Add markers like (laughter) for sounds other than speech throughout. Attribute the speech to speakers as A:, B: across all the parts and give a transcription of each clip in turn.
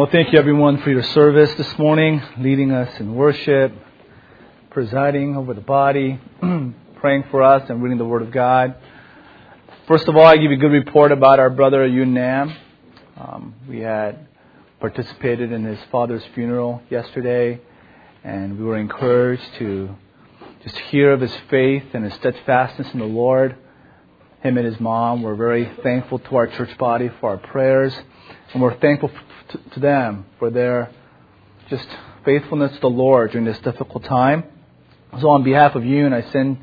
A: Well, thank you everyone for your service this morning, leading us in worship, presiding over the body, (clears throat) praying for us, and reading the Word of God. First of all, I give you a good report about our brother Yun Nam. Um, we had participated in his father's funeral yesterday, and we were encouraged to just hear of his faith and his steadfastness in the Lord. Him and his mom were very thankful to our church body for our prayers, and we're thankful to, them for their just faithfulness to the Lord during this difficult time. So, on behalf of you, and I send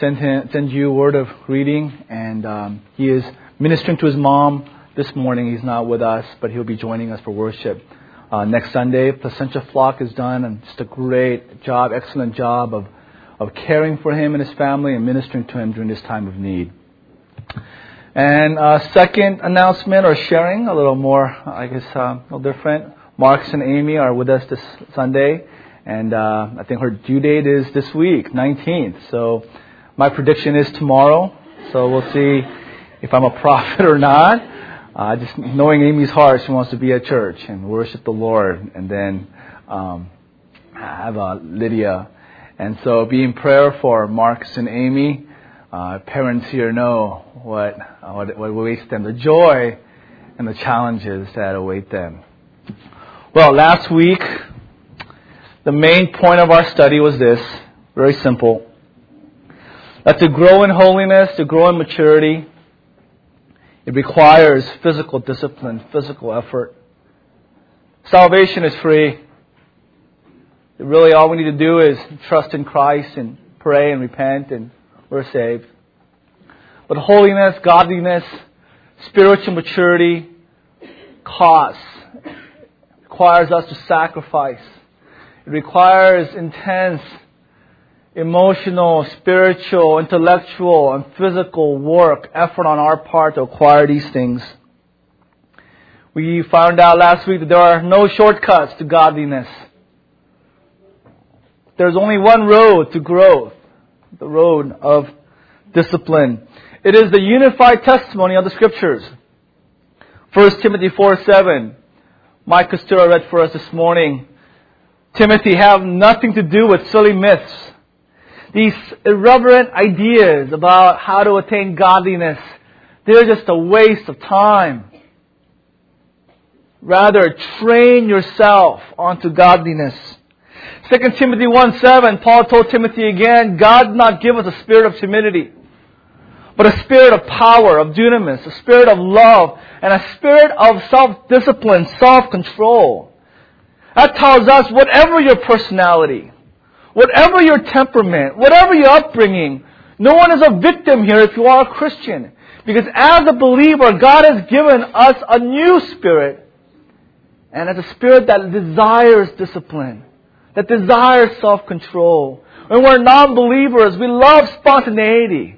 A: send him, send you a word of greeting, and um, he is ministering to his mom this morning. He's not with us, but he'll be joining us for worship uh, next Sunday. Placentia Flock has done and just a great job, excellent job of of caring for him and his family and ministering to him during this time of need. And uh, second announcement or sharing, a little more, I guess, uh, a little different. Marcus and Amy are with us this Sunday, and uh, I think her due date is this week, 19th. So my prediction is tomorrow. So we'll see if I'm a (laughs) prophet or not. Uh, just knowing Amy's heart, she wants to be at church and worship the Lord, and then um, have uh, Lydia. And so be in prayer for Marcus and Amy uh, parents here know what, what, what awaits them, the joy and the challenges that await them. Well, last week, the main point of our study was this very simple that to grow in holiness, to grow in maturity, it requires physical discipline, physical effort. Salvation is free. Really, all we need to do is trust in Christ and pray and repent and we're saved. But holiness, godliness, spiritual maturity costs. requires us to sacrifice. It requires intense emotional, spiritual, intellectual, and physical work, effort on our part to acquire these things. We found out last week that there are no shortcuts to godliness. There's only one road to growth the road of discipline. It is the unified testimony of the scriptures. 1 Timothy 4 7. Mike Costura read for us this morning. Timothy, have nothing to do with silly myths. These irreverent ideas about how to attain godliness, they're just a waste of time. Rather, train yourself onto godliness. 2 Timothy 1 7, Paul told Timothy again, God not give us a spirit of timidity, but a spirit of power, of dunamis, a spirit of love, and a spirit of self-discipline, self-control. That tells us whatever your personality, whatever your temperament, whatever your upbringing, no one is a victim here if you are a Christian. Because as a believer, God has given us a new spirit. And it's a spirit that desires discipline that desires self-control. When we're non-believers, we love spontaneity.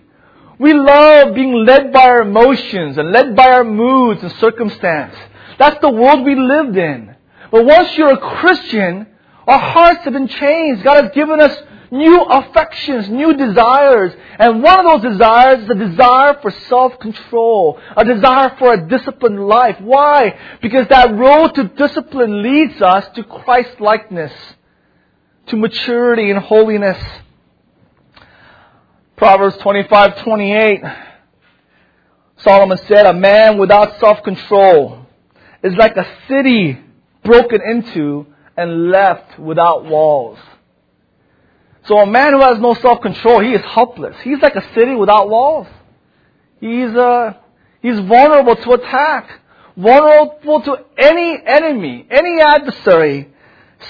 A: We love being led by our emotions and led by our moods and circumstance. That's the world we lived in. But once you're a Christian, our hearts have been changed. God has given us new affections, new desires. And one of those desires is a desire for self-control, a desire for a disciplined life. Why? Because that road to discipline leads us to Christ-likeness to maturity and holiness. Proverbs 25, 28. Solomon said, a man without self-control is like a city broken into and left without walls. So a man who has no self-control, he is helpless. He's like a city without walls. He's, uh, he's vulnerable to attack, vulnerable to any enemy, any adversary.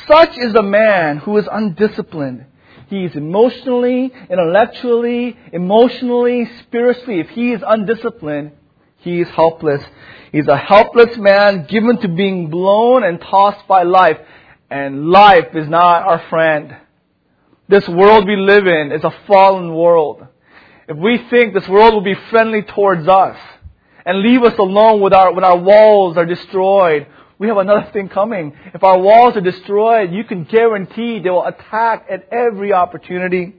A: Such is a man who is undisciplined. He is emotionally, intellectually, emotionally, spiritually. If he is undisciplined, he is helpless. He's a helpless man given to being blown and tossed by life. And life is not our friend. This world we live in is a fallen world. If we think this world will be friendly towards us and leave us alone with our, when our walls are destroyed, we have another thing coming. If our walls are destroyed, you can guarantee they will attack at every opportunity.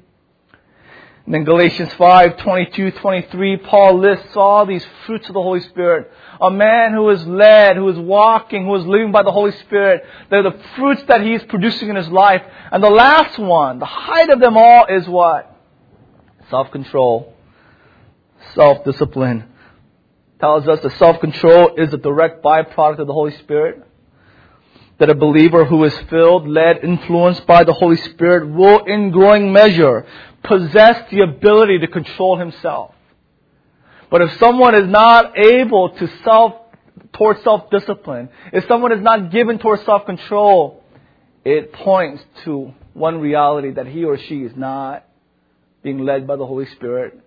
A: And in Galatians 5, 22, 23, Paul lists all these fruits of the Holy Spirit. A man who is led, who is walking, who is living by the Holy Spirit. They're the fruits that he is producing in his life. And the last one, the height of them all is what? Self-control. Self-discipline. Tells us that self-control is a direct byproduct of the Holy Spirit that a believer who is filled, led, influenced by the Holy Spirit will in growing measure possess the ability to control himself. But if someone is not able to self, towards self-discipline, if someone is not given towards self-control, it points to one reality that he or she is not being led by the Holy Spirit.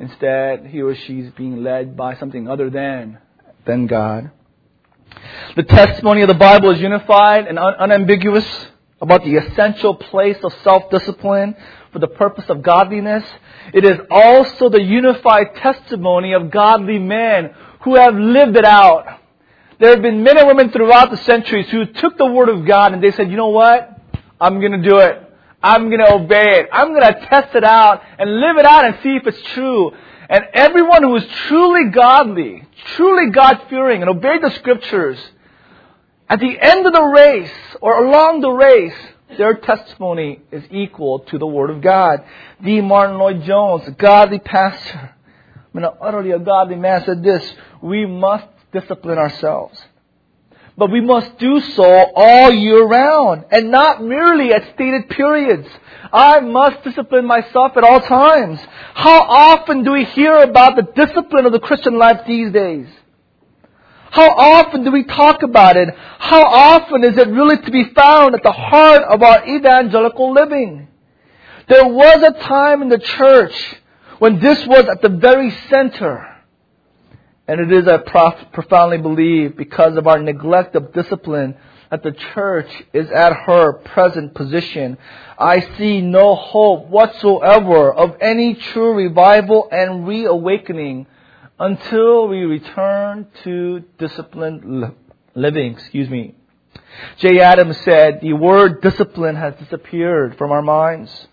A: Instead, he or she is being led by something other than, than God. The testimony of the Bible is unified and un- unambiguous about the essential place of self-discipline for the purpose of godliness. It is also the unified testimony of godly men who have lived it out. There have been men and women throughout the centuries who took the Word of God and they said, you know what? I'm gonna do it. I'm gonna obey it. I'm gonna test it out and live it out and see if it's true. And everyone who is truly godly, truly God fearing, and obeyed the scriptures, at the end of the race, or along the race, their testimony is equal to the Word of God. D. Martyn Lloyd-Jones, a godly pastor, I mean, utterly a godly man, said this We must discipline ourselves. But we must do so all year round and not merely at stated periods. I must discipline myself at all times. How often do we hear about the discipline of the Christian life these days? How often do we talk about it? How often is it really to be found at the heart of our evangelical living? There was a time in the church when this was at the very center. And it is, I profoundly believe, because of our neglect of discipline, that the church is at her present position. I see no hope whatsoever of any true revival and reawakening until we return to disciplined living. Excuse me. J. Adams said, the word discipline has disappeared from our minds,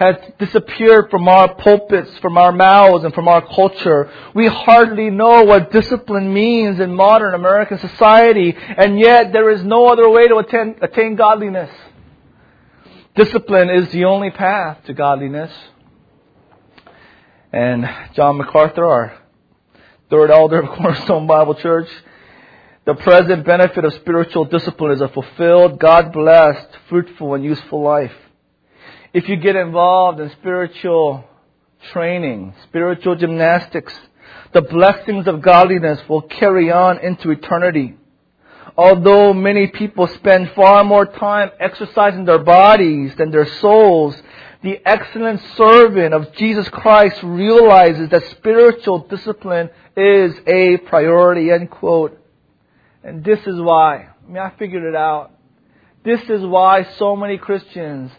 A: has disappeared from our pulpits, from our mouths, and from our culture. We hardly know what discipline means in modern American society, and yet there is no other way to attain, attain godliness. Discipline is the only path to godliness. And John MacArthur, our third elder of (laughs) Cornerstone Bible Church. The present benefit of spiritual discipline is a fulfilled, God blessed, fruitful, and useful life. If you get involved in spiritual training, spiritual gymnastics, the blessings of godliness will carry on into eternity. Although many people spend far more time exercising their bodies than their souls, the excellent servant of Jesus Christ realizes that spiritual discipline is a priority, end quote. And this is why, I mean, I figured it out. This is why so many Christians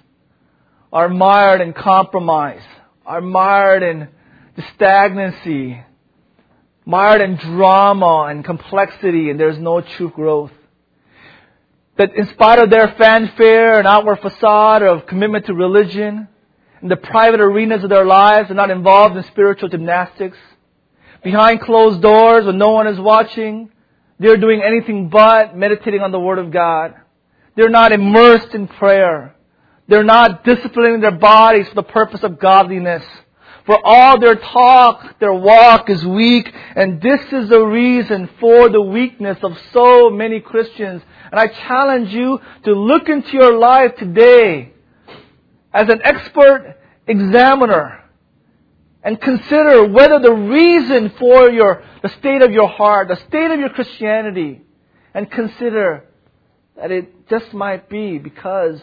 A: are mired in compromise, are mired in stagnancy, mired in drama and complexity, and there's no true growth. That in spite of their fanfare and outward facade of commitment to religion, in the private arenas of their lives, they're not involved in spiritual gymnastics behind closed doors when no one is watching. They're doing anything but meditating on the Word of God. They're not immersed in prayer. They're not disciplining their bodies for the purpose of godliness. For all their talk, their walk is weak, and this is the reason for the weakness of so many Christians. And I challenge you to look into your life today as an expert examiner and consider whether the reason for your, the state of your heart, the state of your Christianity, and consider that it just might be because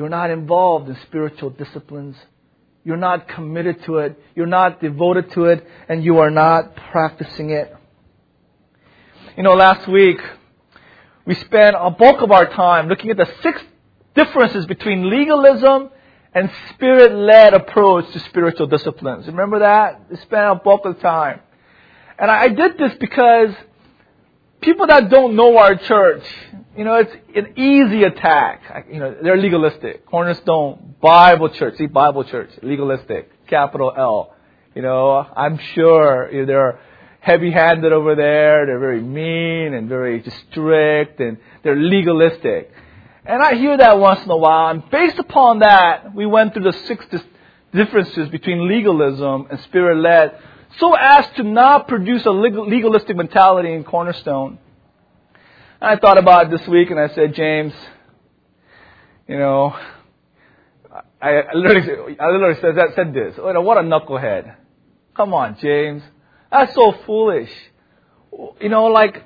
A: you're not involved in spiritual disciplines. You're not committed to it. You're not devoted to it. And you are not practicing it. You know, last week, we spent a bulk of our time looking at the six differences between legalism and spirit led approach to spiritual disciplines. Remember that? We spent a bulk of time. And I did this because people that don't know our church, you know, it's an easy attack. You know, they're legalistic. Cornerstone Bible Church, see Bible Church, legalistic, capital L. You know, I'm sure you know, they're heavy-handed over there. They're very mean and very strict, and they're legalistic. And I hear that once in a while. And based upon that, we went through the six differences between legalism and spirit-led, so as to not produce a legalistic mentality in Cornerstone. I thought about it this week, and I said, James, you know, I, I literally, I literally said, that, said this. What a knucklehead. Come on, James. That's so foolish. You know, like,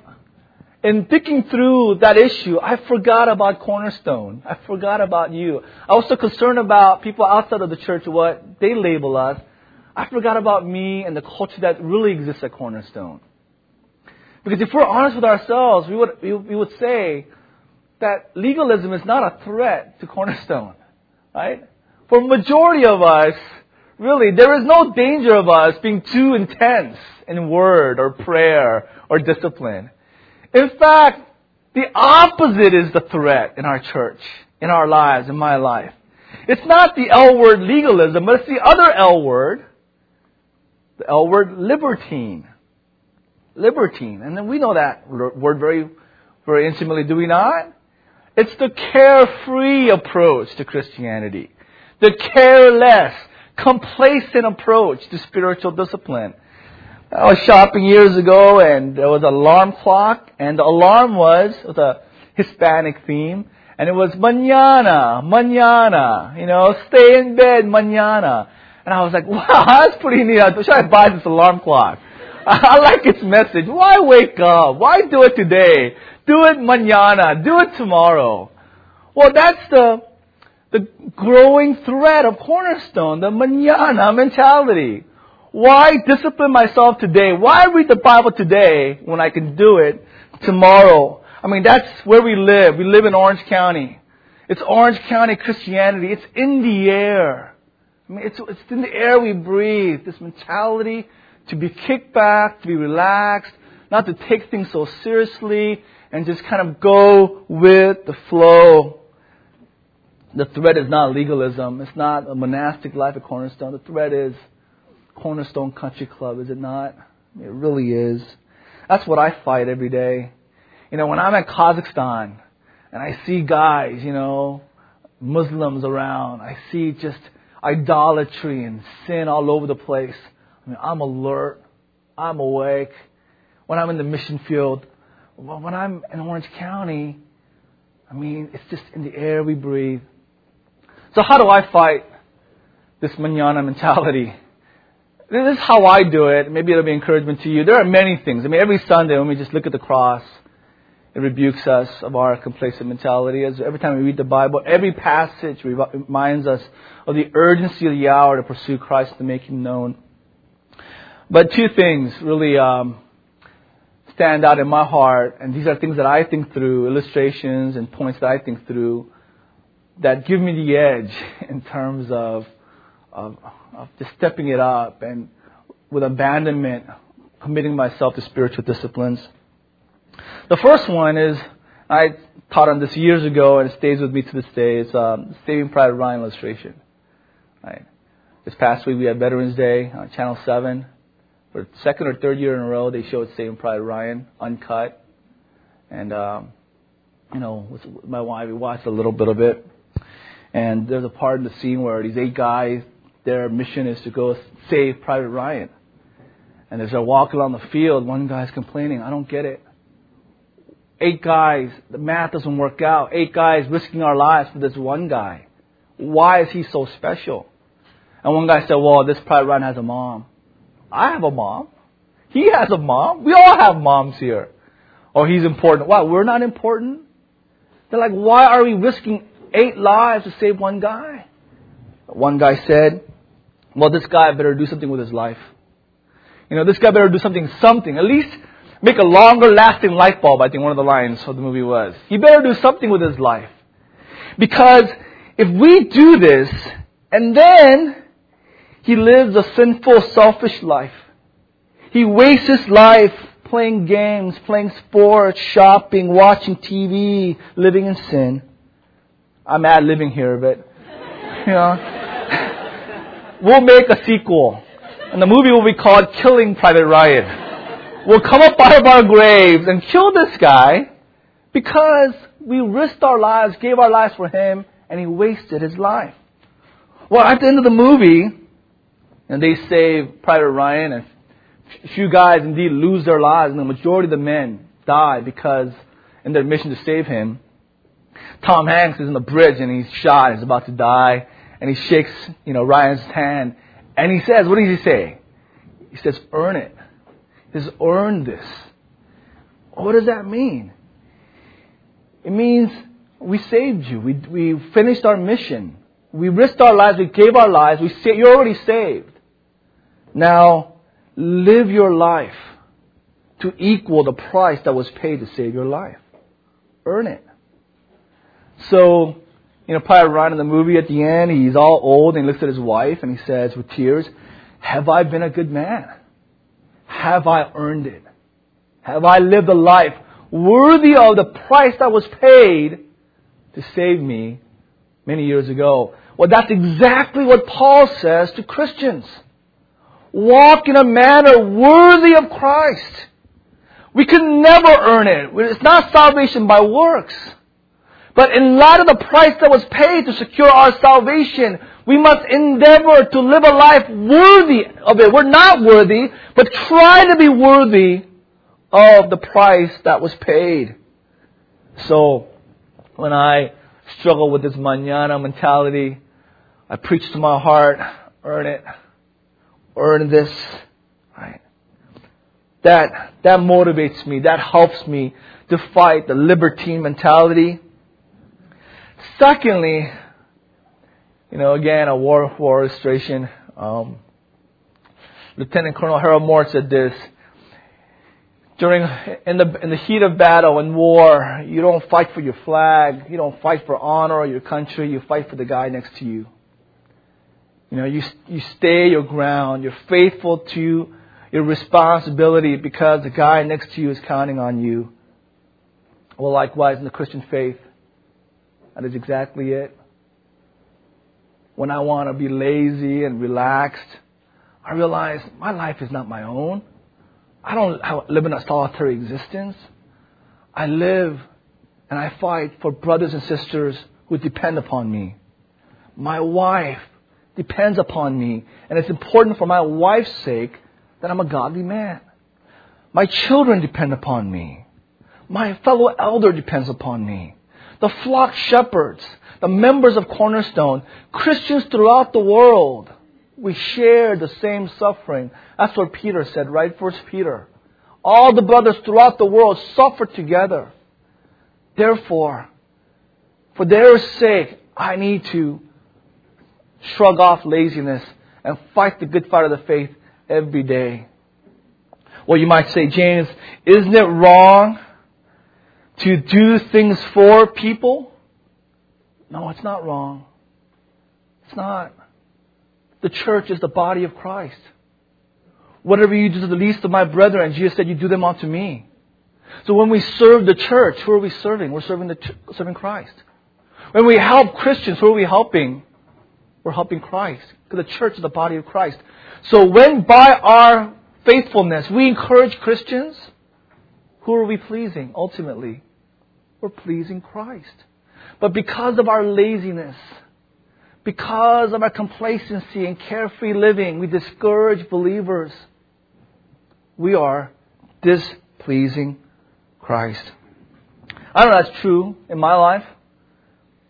A: in thinking through that issue, I forgot about Cornerstone. I forgot about you. I was so concerned about people outside of the church, what they label us. I forgot about me and the culture that really exists at Cornerstone. Because if we're honest with ourselves, we would, we would say that legalism is not a threat to Cornerstone, right? For majority of us, really, there is no danger of us being too intense in word or prayer or discipline. In fact, the opposite is the threat in our church, in our lives, in my life. It's not the L word legalism, but it's the other L word, the L word libertine. Libertine. And then we know that word very, very intimately, do we not? It's the carefree approach to Christianity. The careless, complacent approach to spiritual discipline. I was shopping years ago and there was an alarm clock and the alarm was, with a Hispanic theme and it was mañana, mañana, you know, stay in bed mañana. And I was like, (laughs) wow, that's pretty neat. Should I buy this alarm clock? (laughs) I like its message. Why wake up? Why do it today? Do it mañana. Do it tomorrow. Well, that's the the growing thread of Cornerstone, the manana mentality. Why discipline myself today? Why read the Bible today when I can do it tomorrow? I mean, that's where we live. We live in Orange County. It's Orange County Christianity. It's in the air. I mean, it's, it's in the air we breathe. This mentality to be kicked back, to be relaxed, not to take things so seriously, and just kind of go with the flow the threat is not legalism. It's not a monastic life at Cornerstone. The threat is Cornerstone Country Club, is it not? It really is. That's what I fight every day. You know, when I'm at Kazakhstan and I see guys, you know, Muslims around, I see just idolatry and sin all over the place. I mean, I'm alert. I'm awake. When I'm in the mission field, when I'm in Orange County, I mean, it's just in the air we breathe. So how do I fight this manana mentality? This is how I do it. Maybe it'll be encouragement to you. There are many things. I mean, every Sunday when we just look at the cross, it rebukes us of our complacent mentality. As every time we read the Bible, every passage reminds us of the urgency of the hour to pursue Christ to make Him known. But two things really um, stand out in my heart, and these are things that I think through, illustrations and points that I think through that give me the edge (laughs) in terms of, of, of just stepping it up and with abandonment, committing myself to spiritual disciplines. The first one is, I taught on this years ago and it stays with me to this day. It's um, Saving Private Ryan illustration. Right. This past week we had Veterans Day on Channel 7. For second or third year in a row, they showed Saving Private Ryan uncut. And, um, you know, with my wife, we watched a little bit of it. And there's a part in the scene where these eight guys, their mission is to go save Private Ryan. And as they're walking along the field, one guy's complaining, I don't get it. Eight guys, the math doesn't work out. Eight guys risking our lives for this one guy. Why is he so special? And one guy said, Well, this Private Ryan has a mom. I have a mom. He has a mom. We all have moms here. Or he's important. Why? We're not important? They're like, why are we risking eight lives to save one guy. One guy said, well, this guy better do something with his life. You know, this guy better do something, something. At least make a longer lasting light bulb, I think one of the lines of the movie was. He better do something with his life. Because if we do this, and then he lives a sinful, selfish life, he wastes his life playing games, playing sports, shopping, watching TV, living in sin. I'm ad living here, but, you know. (laughs) we'll make a sequel. And the movie will be called Killing Private Ryan. We'll come up out of our graves and kill this guy because we risked our lives, gave our lives for him, and he wasted his life. Well, at the end of the movie, and they save Private Ryan, and a few guys indeed lose their lives, and the majority of the men die because in their mission to save him. Tom Hanks is in the bridge and he's shot, he's about to die, and he shakes, you know, Ryan's hand, and he says, what does he say? He says, earn it. He says, earn this. What does that mean? It means we saved you. We, we finished our mission. We risked our lives. We gave our lives. We sa- you're already saved. Now, live your life to equal the price that was paid to save your life. Earn it. So, you know, Private Ryan in the movie at the end, he's all old and he looks at his wife and he says with tears, Have I been a good man? Have I earned it? Have I lived a life worthy of the price that was paid to save me many years ago? Well, that's exactly what Paul says to Christians. Walk in a manner worthy of Christ. We can never earn it. It's not salvation by works. But in light of the price that was paid to secure our salvation, we must endeavor to live a life worthy of it. We're not worthy, but try to be worthy of the price that was paid. So, when I struggle with this manana mentality, I preach to my heart, earn it, earn this, right? That, that motivates me, that helps me to fight the libertine mentality Secondly, you know, again, a war war illustration. Um, Lieutenant Colonel Harold Moore said this. During in the in the heat of battle and war, you don't fight for your flag, you don't fight for honor or your country, you fight for the guy next to you. You know, you you stay your ground, you're faithful to your responsibility because the guy next to you is counting on you. Well, likewise in the Christian faith, that is exactly it. When I want to be lazy and relaxed, I realize my life is not my own. I don't live in a solitary existence. I live and I fight for brothers and sisters who depend upon me. My wife depends upon me, and it's important for my wife's sake that I'm a godly man. My children depend upon me. My fellow elder depends upon me the flock shepherds, the members of Cornerstone, Christians throughout the world. We share the same suffering. That's what Peter said, right? First Peter. All the brothers throughout the world suffer together. Therefore, for their sake, I need to shrug off laziness and fight the good fight of the faith every day. Well, you might say, James, isn't it wrong to do things for people? No, it's not wrong. It's not. The church is the body of Christ. Whatever you do to the least of my brethren, Jesus said, you do them unto me. So when we serve the church, who are we serving? We're serving the serving Christ. When we help Christians, who are we helping? We're helping Christ. The church is the body of Christ. So when by our faithfulness we encourage Christians, who are we pleasing ultimately? We're pleasing Christ. But because of our laziness, because of our complacency and carefree living, we discourage believers. We are displeasing Christ. I know that's true in my life.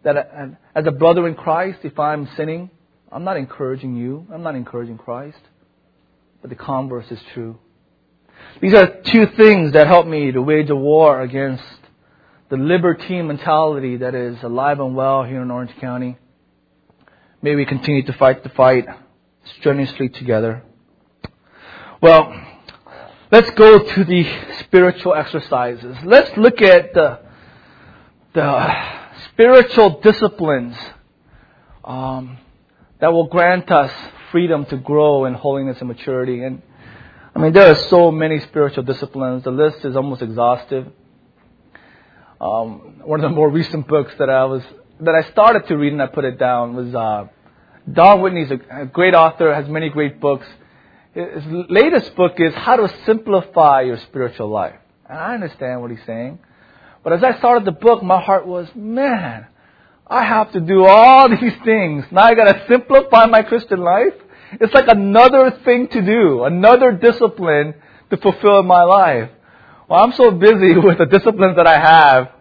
A: That as a brother in Christ, if I'm sinning, I'm not encouraging you. I'm not encouraging Christ. But the converse is true. These are two things that help me to wage a war against the libertine mentality that is alive and well here in Orange County. May we continue to fight the fight strenuously together. Well, let's go to the spiritual exercises. Let's look at the, the spiritual disciplines um, that will grant us freedom to grow in holiness and maturity. And I mean, there are so many spiritual disciplines. The list is almost exhaustive. Um, one of the more recent books that I was that I started to read and I put it down was uh, Don Whitney's a, a great author, has many great books. His latest book is How to Simplify Your Spiritual Life. And I understand what he's saying. But as I started the book, my heart was, man, I have to do all (laughs) these things. Now I gotta simplify my Christian life. It's like another thing to do, another discipline to fulfill in my life. Well, I'm so busy (laughs) with the disciplines that I have.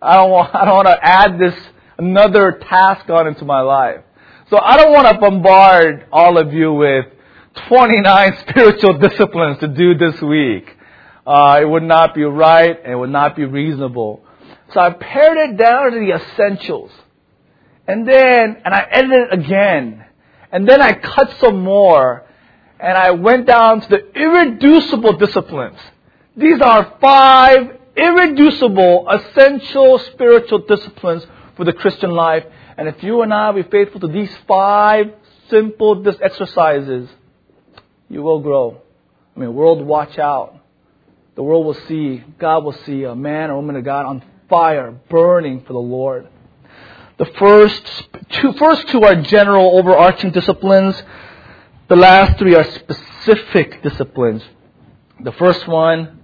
A: I don't want, I don't want to add this another task on into my life. So I don't want to bombard all of you with 29 (laughs) spiritual disciplines to do this week. Uh, it would not be right and it would not be reasonable. So I pared it down to the essentials. And then, and I edited it again. And then I cut some more. And I went down to the irreducible disciplines. These are five irreducible, essential spiritual disciplines for the Christian life. And if you and I be faithful to these five simple exercises, you will grow. I mean, world, watch out. The world will see, God will see a man or woman of God on fire, burning for the Lord. The first two, first two are general, overarching disciplines. The last three are specific disciplines. The first one,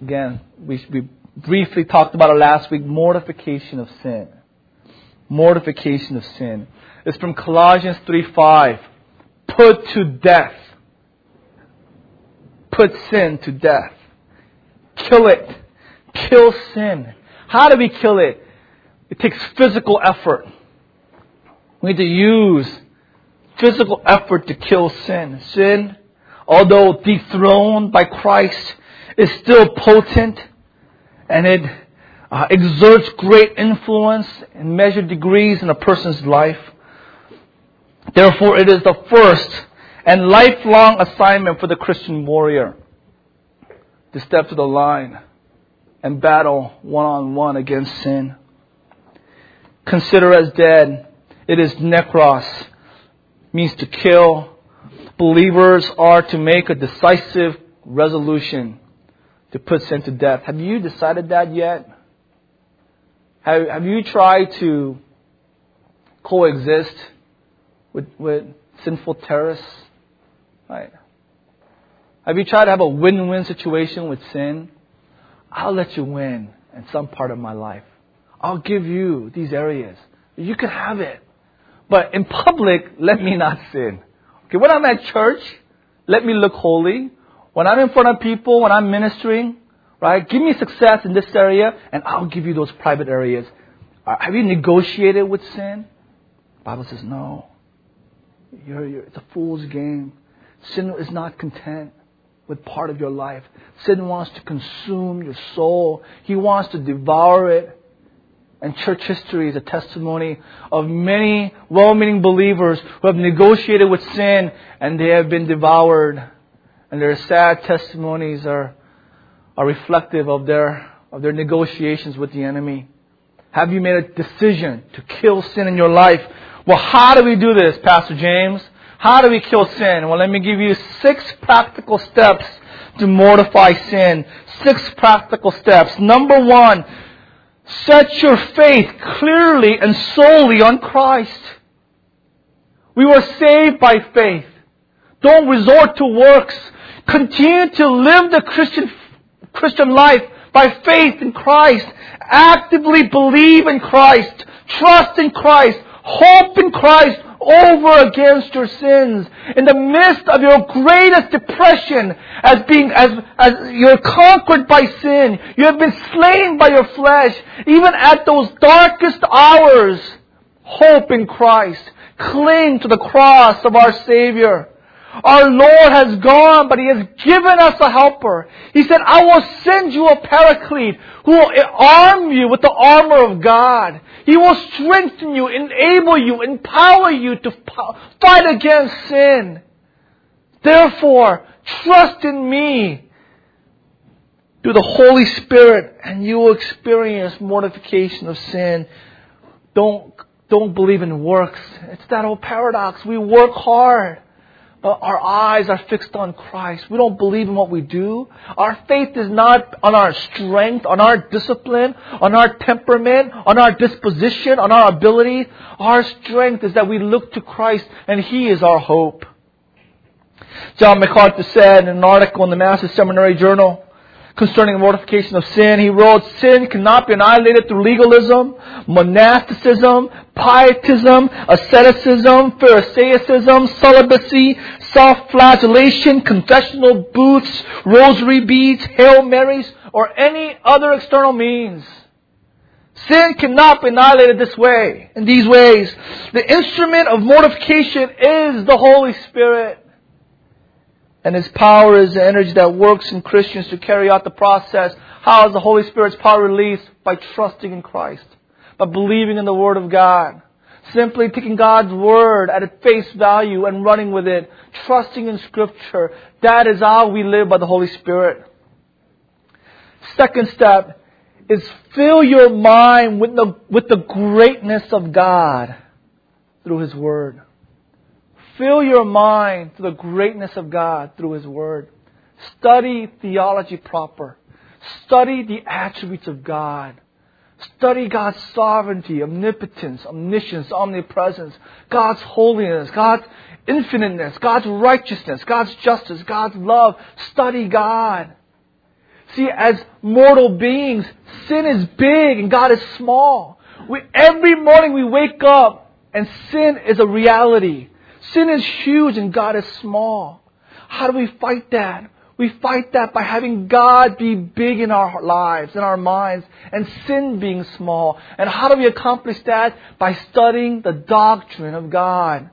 A: again, we, we briefly talked about it last week mortification of sin. Mortification of sin. It's from Colossians 3 5. Put to death. Put sin to death. Kill it. Kill sin. How do we kill it? It takes physical effort. We need to use physical effort to kill sin. Sin, although dethroned by Christ, is still potent and it uh, exerts great influence in measured degrees in a person's life. Therefore, it is the first and lifelong assignment for the Christian warrior to step to the line and battle one on one against sin consider as dead. It is necros, means to kill. Believers are to make a decisive resolution to put sin to death. Have you decided that yet? Have, have you tried to coexist with, with sinful terrorists? Right. Have you tried to have a win-win situation with sin? I'll let you win in some part of my life. I'll give you these areas. You can have it. But in public, let me not sin. Okay, when I'm at church, let me look holy. When I'm in front of people, when I'm ministering, right, give me success in this area, and I'll give you those private areas. Uh, have you negotiated with sin? The Bible says no. You're, you're, it's a fool's game. Sin is not content with part of your life. Sin wants to consume your soul. He wants to devour it. And church history is a testimony of many well-meaning believers who have negotiated with sin and they have been devoured. And their sad testimonies are, are reflective of their, of their negotiations with the enemy. Have you made a decision to kill sin in your life? Well, how do we do this, Pastor James? How do we kill sin? Well, let me give you six practical steps to mortify sin. Six practical steps. Number one, Set your faith clearly and solely on Christ. We were saved by faith. Don't resort to works. Continue to live the Christian, Christian life by faith in Christ. Actively believe in Christ. Trust in Christ. Hope in Christ over against your sins. In the midst of your greatest depression as being, as, as you're conquered by sin, you have been slain by your flesh, even at those darkest hours, hope in Christ. Cling to the cross of our Savior. Our Lord has gone, but He has given us a helper. He said, I will send you a paraclete who will arm you with the armor of God. He will strengthen you, enable you, empower you to fight against sin. Therefore, trust in me through the Holy Spirit and you will experience mortification of sin. Don't, don't believe in works. It's that old paradox. We work hard. Uh, our eyes are fixed on Christ. We don't believe in what we do. Our faith is not on our strength, on our discipline, on our temperament, on our disposition, on our ability. Our strength is that we look to Christ and He is our hope. John MacArthur said in an article in the Master Seminary Journal, concerning the mortification of sin. He wrote, Sin cannot be annihilated through legalism, monasticism, pietism, asceticism, pharisaicism, celibacy, self-flagellation, confessional booths, rosary beads, Hail Marys, or any other external means. Sin cannot be annihilated this way, in these ways. The instrument of mortification is the Holy Spirit. And His power is the energy that works in Christians to carry out the process. How is the Holy Spirit's power released? By trusting in Christ. By believing in the Word of God. Simply taking God's Word at its face value and running with it. Trusting in Scripture. That is how we live by the Holy Spirit. Second step is fill your mind with the, with the greatness of God through His Word. Fill your mind to the greatness of God through His Word. Study theology proper. Study the attributes of God. Study God's sovereignty, omnipotence, omniscience, omnipresence, God's holiness, God's infiniteness, God's righteousness, God's justice, God's love. Study God. See, as mortal beings, sin is big and God is small. We, every morning we wake up and sin is a reality. Sin is huge and God is small. How do we fight that? We fight that by having God be big in our lives, in our minds, and sin being small. And how do we accomplish that? By studying the doctrine of God.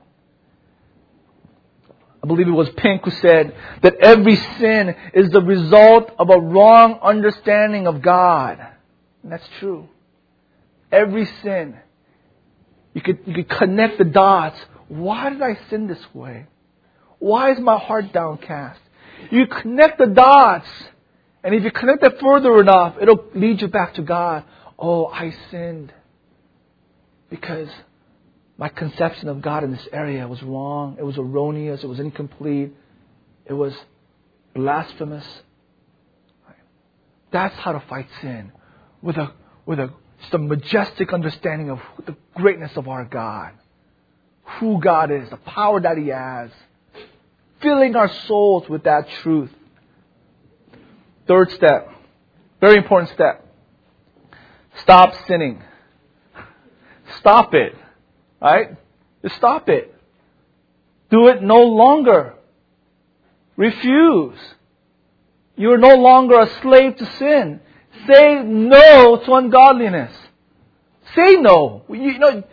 A: I believe it was Pink who said that every sin is the result of a wrong understanding of God. And that's true. Every sin. You could, you could connect the dots why did I sin this way? Why is my heart downcast? You connect the dots, and if you connect it further enough, it'll lead you back to God. Oh, I sinned because my conception of God in this area was wrong. It was erroneous. It was incomplete. It was blasphemous. That's how to fight sin with a with a just a majestic understanding of the greatness of our God who God is, the power that He has, filling our souls with that truth. Third step, very important step. Stop sinning. Stop it. Right? Just stop it. Do it no longer. Refuse. You are no longer a slave to sin. Say no to ungodliness. Say no. You know,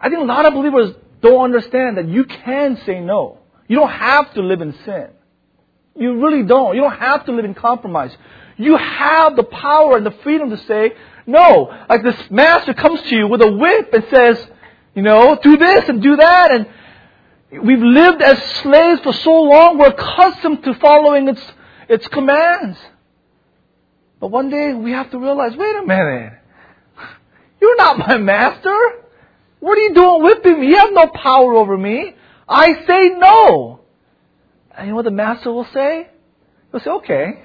A: I think a lot of believers don't understand that you can say no. You don't have to live in sin. You really don't. You don't have to live in compromise. You have the power and the freedom to say no. Like this master comes to you with a whip and says, you know, do this and do that. And we've lived as slaves for so long, we're accustomed to following its, its commands. But one day we have to realize, wait a minute. (laughs) You're not my master. What are you doing whipping me? You have no power over me. I say no. And you know what the master will say? He'll say, okay,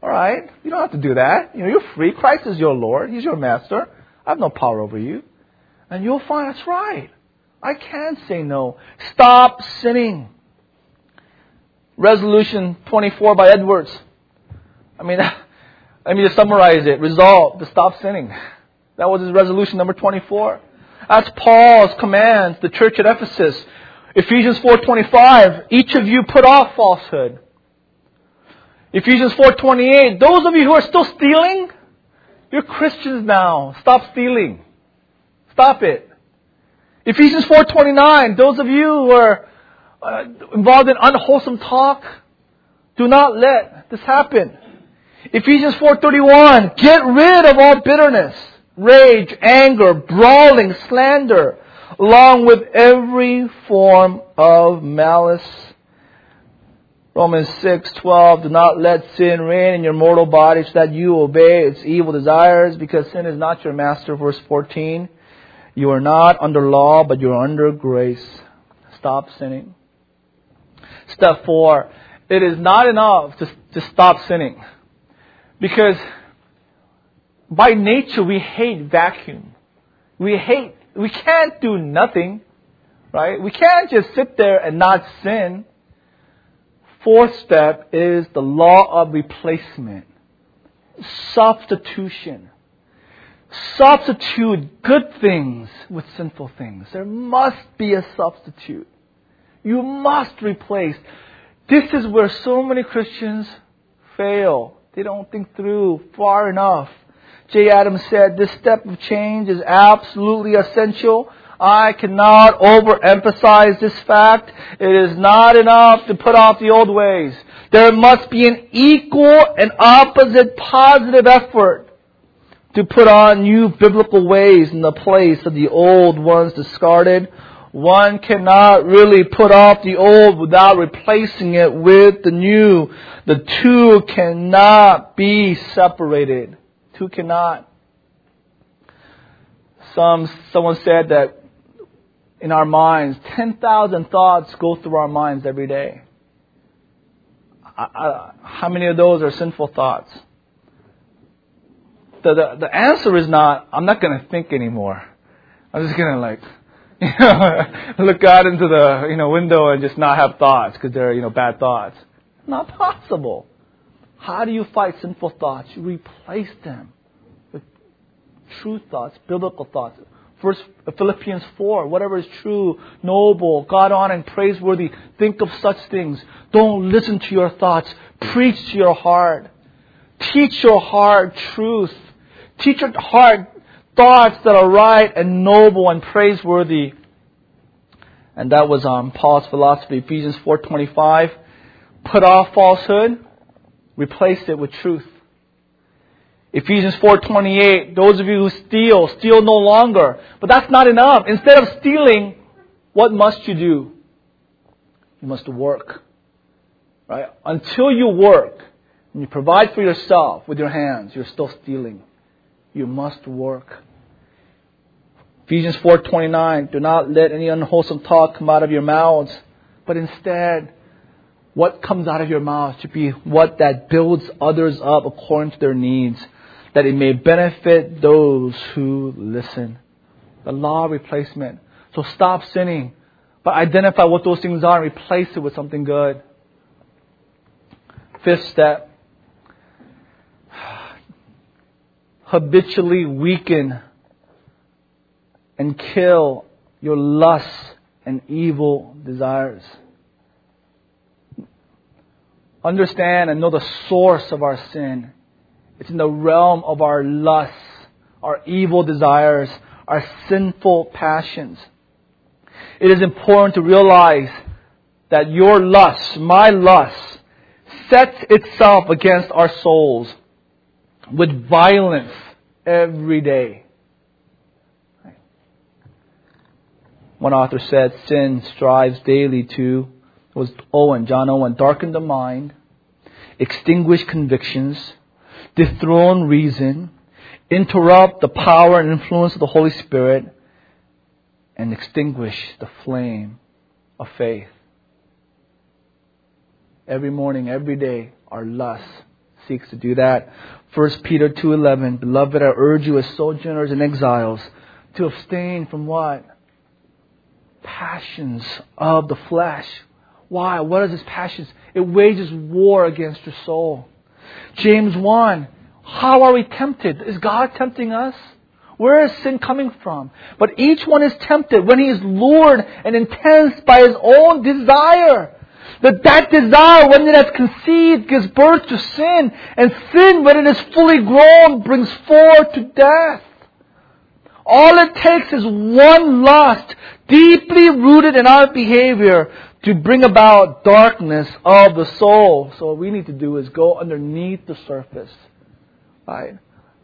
A: all right, you don't have to do that. You know, you're free. Christ is your Lord. He's your master. I have no power over you. And you'll find that's right. I can say no. Stop sinning. Resolution 24 by Edwards. I mean, (laughs) let me just summarize it. Resolve to stop sinning. That was his resolution number 24. That's Paul's commands, the church at Ephesus. Ephesians 4.25, each of you put off falsehood. Ephesians 4.28, those of you who are still stealing, you're Christians now. Stop stealing. Stop it. Ephesians 4.29, those of you who are uh, involved in unwholesome talk, do not let this happen. Ephesians 4.31, get rid of all bitterness rage, anger, brawling, slander, along with every form of malice. Romans 6:12 Do not let sin reign in your mortal body so that you obey its evil desires because sin is not your master verse 14 You are not under law but you are under grace. Stop sinning. Step four, it is not enough to, to stop sinning. Because by nature we hate vacuum. We hate, we can't do nothing, right? We can't just sit there and not sin. Fourth step is the law of replacement. Substitution. Substitute good things with sinful things. There must be a substitute. You must replace. This is where so many Christians fail. They don't think through far enough. Jay Adams said this step of change is absolutely essential. I cannot overemphasize this fact. It is not enough to put off the old ways. There must be an equal and opposite positive effort to put on new biblical ways in the place of the old ones discarded. One cannot really put off the old without replacing it with the new. The two cannot be separated. Two cannot. Some, someone said that in our minds, 10,000 thoughts go through our minds every day. I, I, how many of those are sinful thoughts? The, the, the answer is not, I'm not going to think anymore. I'm just going to like, (laughs) you know, look out into the, you know, window and just not have thoughts because they're, you know, bad thoughts. Not possible. How do you fight sinful thoughts? You replace them with true thoughts, biblical thoughts. First Philippians 4, whatever is true, noble, God honoring, praiseworthy, think of such things. Don't listen to your thoughts. Preach to your heart. Teach your heart truth. Teach your heart thoughts that are right and noble and praiseworthy. And that was um, Paul's philosophy, Ephesians 4.25. Put off falsehood, replace it with truth. Ephesians 4:28, those of you who steal, steal no longer. But that's not enough. Instead of stealing, what must you do? You must work. Right? Until you work and you provide for yourself with your hands, you're still stealing. You must work. Ephesians 4:29, do not let any unwholesome talk come out of your mouths, but instead what comes out of your mouth should be what that builds others up according to their needs that it may benefit those who listen. The law of replacement. So stop sinning, but identify what those things are and replace it with something good. Fifth step. (sighs) Habitually weaken and kill your lusts and evil desires. Understand and know the source of our sin it's in the realm of our lusts, our evil desires, our sinful passions. It is important to realize that your lust, my lust, sets itself against our souls with violence every day. One author said, sin strives daily to, was Owen, John Owen, darken the mind, extinguish convictions, dethrone reason, interrupt the power and influence of the Holy Spirit, and extinguish the flame of faith. Every morning, every day, our lust seeks to do that. 1 Peter 2.11, Beloved, I urge you as sojourners and exiles to abstain from what? Passions of the flesh. Why? What is this passions? It wages war against your soul. James 1. How are we tempted? Is God tempting us? Where is sin coming from? But each one is tempted when he is lured and intense by his own desire. That that desire, when it has conceived, gives birth to sin. And sin, when it is fully grown, brings forth to death. All it takes is one lust, deeply rooted in our behavior, to bring about darkness of the soul. So what we need to do is go underneath the surface. Right?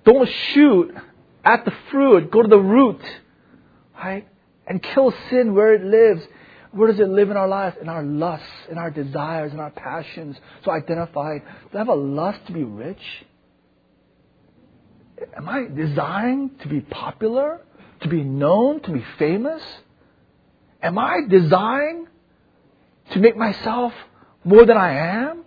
A: Don't shoot at the fruit. Go to the root. Right? And kill sin where it lives. Where does it live in our lives? In our lusts, in our desires, in our passions. So identify. Do I have a lust to be rich? Am I desiring to be popular? To be known? To be famous? Am I desiring to make myself more than I am?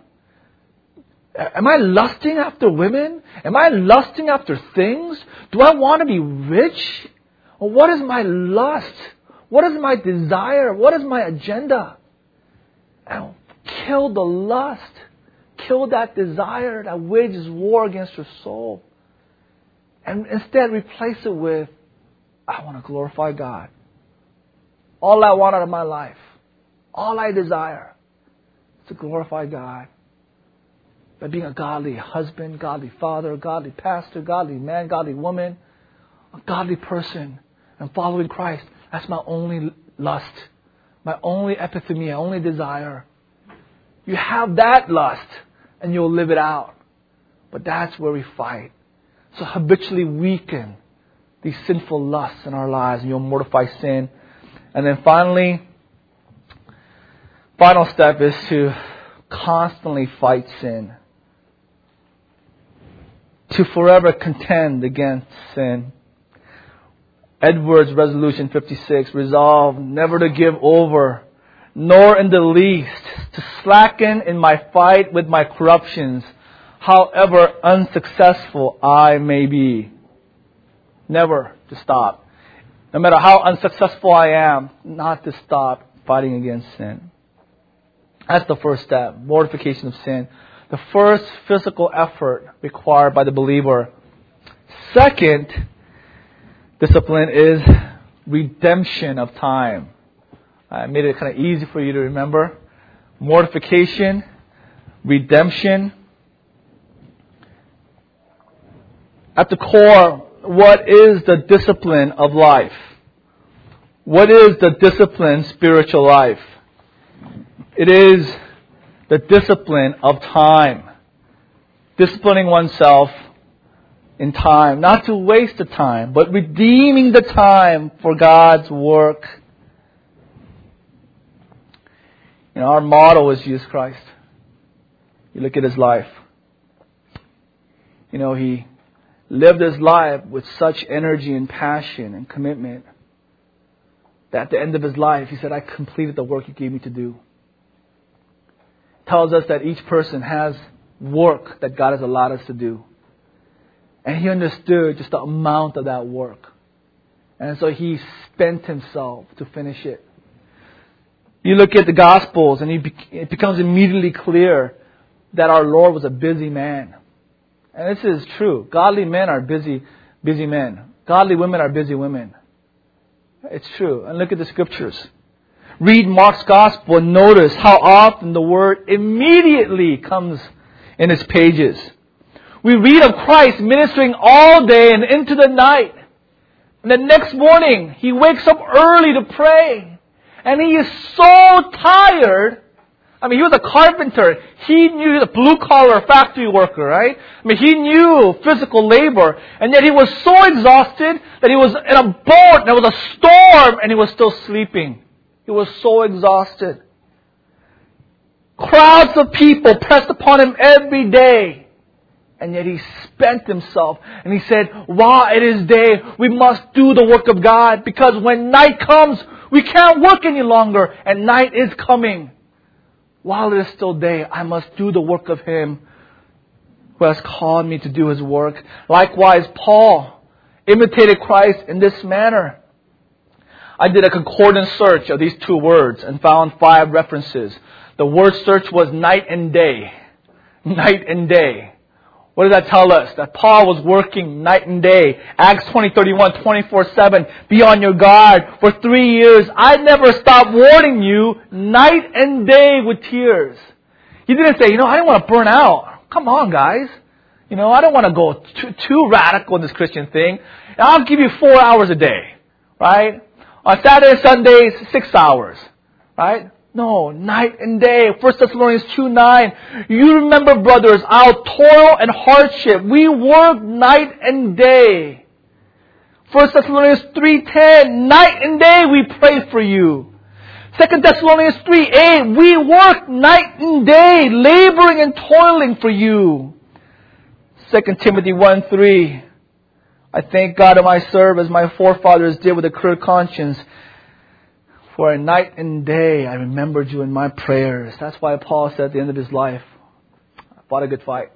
A: Am I lusting after women? Am I lusting after things? Do I want to be rich? Or what is my lust? What is my desire? What is my agenda? And kill the lust. Kill that desire that wages war against your soul. And instead replace it with, I want to glorify God. All I want out of my life, all I desire is to glorify God by being a godly husband, godly father, godly pastor, godly man, godly woman, a godly person, and following Christ. That's my only lust, my only epithumia, only desire. You have that lust, and you'll live it out. But that's where we fight. So habitually weaken these sinful lusts in our lives, and you'll mortify sin. And then finally, final step is to constantly fight sin to forever contend against sin. Edwards Resolution 56 resolved never to give over, nor in the least to slacken in my fight with my corruptions, however unsuccessful I may be. Never to stop. No matter how unsuccessful I am, not to stop fighting against sin. That's the first step, mortification of sin the first physical effort required by the believer. Second discipline is redemption of time. I made it kind of easy for you to remember. Mortification, redemption. At the core, what is the discipline of life? What is the discipline spiritual life? It is the discipline of time. Disciplining oneself in time. Not to waste the time, but redeeming the time for God's work. You know, our model is Jesus Christ. You look at his life. You know, he lived his life with such energy and passion and commitment that at the end of his life, he said, I completed the work you gave me to do tells us that each person has work that God has allowed us to do. And he understood just the amount of that work. And so he spent himself to finish it. You look at the Gospels and it becomes immediately clear that our Lord was a busy man. And this is true. Godly men are busy, busy men. Godly women are busy women. It's true. And look at the scriptures read Mark's gospel and notice how often the word immediately comes in its pages. We read of Christ ministering all day and into the night. And the next morning, he wakes up early to pray. And he is so tired. I mean, he was a carpenter. He knew he was a blue collar factory worker, right? I mean, he knew physical labor. And yet he was so exhausted that he was in a boat and there was a storm and he was still sleeping. He was so exhausted. Crowds of people pressed upon him every day. And yet he spent himself and he said, while it is day, we must do the work of God because when night comes, we can't work any longer and night is coming. While it is still day, I must do the work of him who has called me to do his work. Likewise, Paul imitated Christ in this manner. I did a concordance search of these two words and found five references. The word search was night and day. Night and day. What does that tell us? That Paul was working night and day. Acts 20, 31, 24-7. Be on your guard. For three years, I never stopped warning you night and day with tears. He didn't say, you know, I don't want to burn out. Come on, guys. You know, I don't want to go too, too radical in this Christian thing. I'll give you four hours a day. Right? On Saturday, Sundays, six hours. Right? No, night and day. 1 Thessalonians 2 9. You remember, brothers, our toil and hardship. We work night and day. 1 Thessalonians 3.10, night and day we pray for you. 2 Thessalonians 3.8, we work night and day, laboring and toiling for you. 2 Timothy 1.3, I thank God whom I serve as my forefathers did with a clear conscience. For a night and day I remembered you in my prayers. That's why Paul said at the end of his life, I fought a good fight.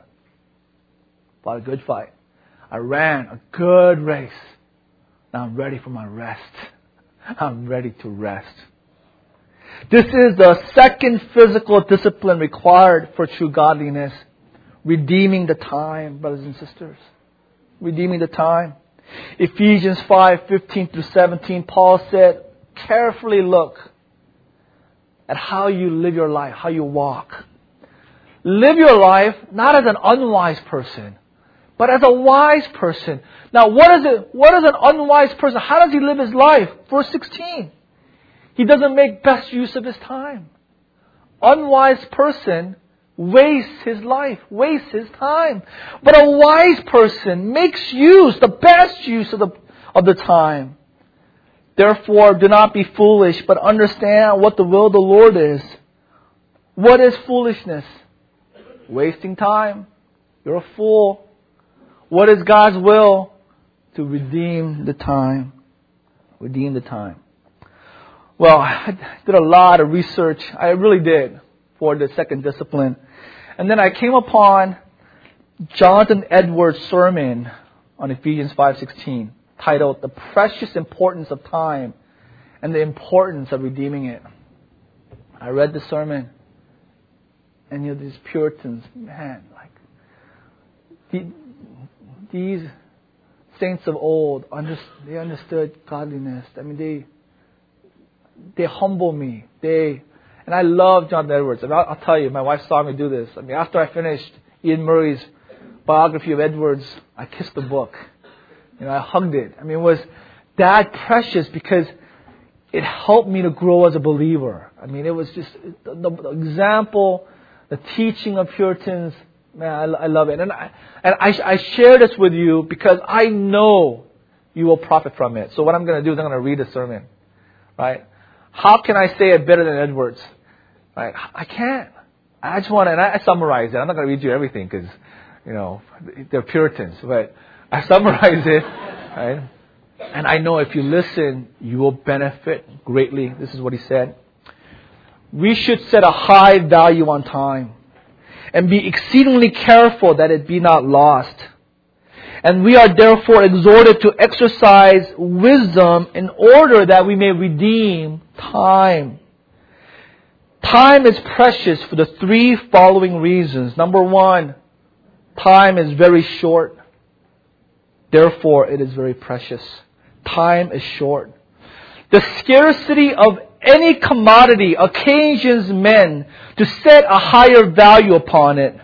A: Fought a good fight. I ran a good race. Now I'm ready for my rest. (laughs) I'm ready to rest. This is the second physical discipline required for true godliness. Redeeming the time, brothers and sisters. Redeeming the time. Ephesians 5, 15 through 17, Paul said, carefully look at how you live your life, how you walk. Live your life not as an unwise person, but as a wise person. Now, what is it? What is an unwise person? How does he live his life? Verse 16. He doesn't make best use of his time. Unwise person wastes his life, wastes his time. But a wise person makes use, the best use of the, of the time. Therefore, do not be foolish, but understand what the will of the Lord is. What is foolishness? Wasting time. You're a fool. What is God's will? To redeem the time. Redeem the time. Well, (laughs) I did a lot of research. I really did for the second discipline. And then I came upon Jonathan Edwards' sermon on Ephesians 5:16 titled The Precious Importance of Time and the Importance of Redeeming It. I read the sermon and you know these Puritans, man, like the, these saints of old, they understood godliness. I mean, they they humble me. They and I love John Edwards. I mean, I'll, I'll tell you, my wife saw me do this. I mean, after I finished Iain Murray's biography of Edwards, I kissed the book. You know, I hugged it. I mean, it was that precious because it helped me to grow as a believer. I mean, it was just the, the example, the teaching of Puritans. Man, I, I love it. And I, and I, I share this with you because I know you will profit from it. So what I'm going to do is I'm going to read the sermon, right? How can I say it better than Edwards? Right? I can't. I just want to, and I, I summarize it. I'm not going to read you everything because, you know, they're Puritans, but I (laughs) summarize it, right? And I know if you listen, you will benefit greatly. This is what he said. We should set a high value on time and be exceedingly careful that it be not lost. And we are therefore exhorted to exercise wisdom in order that we may redeem time. Time is precious for the three following reasons. Number one, time is very short. Therefore, it is very precious. Time is short. The scarcity of any commodity occasions men to set a higher value upon it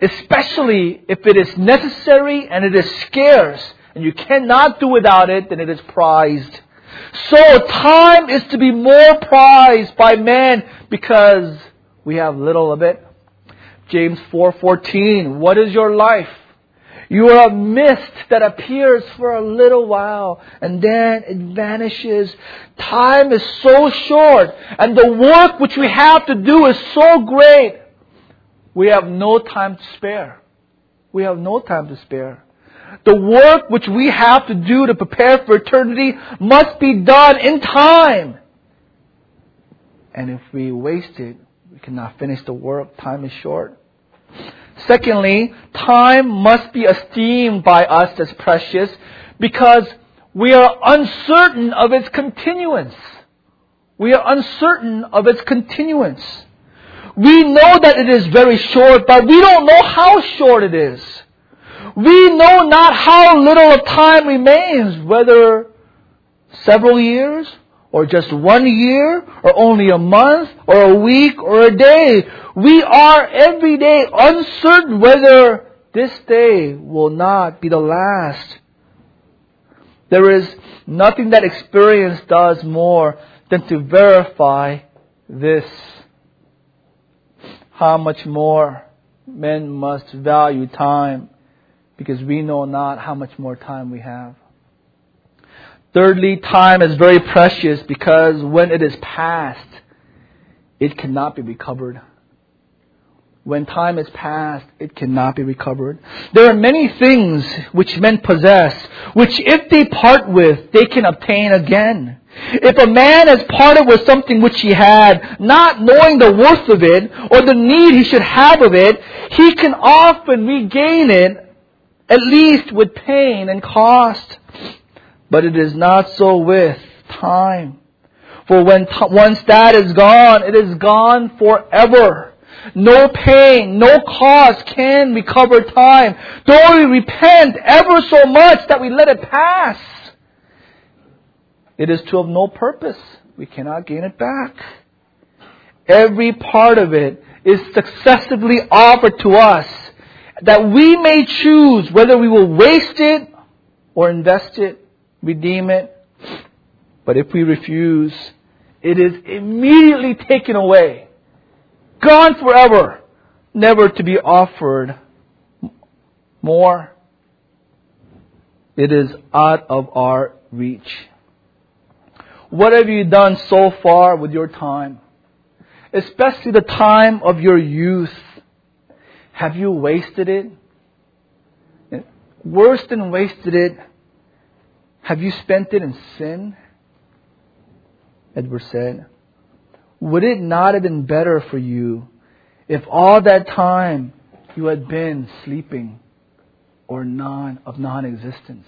A: especially if it is necessary and it is scarce and you cannot do without it, then it is prized. So time is to be more prized by man because we have little of it. James 4:14 What is your life? You are a mist that appears for a little while and then it vanishes. Time is so short and the work which we have to do is so great we have no time to spare. We have no time to spare. The work which we have to do to prepare for eternity must be done in time. And if we waste it, we cannot finish the work. Time is short. Secondly, time must be esteemed by us as precious because we are uncertain of its continuance. We are uncertain of its continuance. We know that it is very short, but we don't know how short it is. We know not how little of time remains, whether several years, or just one year, or only a month, or a week, or a day. We are every day uncertain whether this day will not be the last. There is nothing that experience does more than to verify this how much more men must value time because we know not how much more time we have. Thirdly, time is very precious because when it is past, it cannot be recovered. when time is past, it cannot be recovered. There are many things which men possess, which if they part with, they can obtain again. If a man has parted with something which he had, not knowing the worth of it, or the need he should have of it, he can often regain it, at least with pain and cost. But it is not so with time. For when t- once that is gone, it is gone forever. No pain, no cost can recover time. Though we repent ever so much that we let it pass, it is to of no purpose. We cannot gain it back. Every part of it is successively offered to us that we may choose whether we will waste it or invest it, redeem it. But if we refuse, it is immediately taken away gone forever, never to be offered more. It is out of our reach. What have you done so far with your time? Especially the time of your youth. Have you wasted it? Worse than wasted it, have you spent it in sin? Edward said. Would it not have been better for you if all that time you had been sleeping or non of non-existence?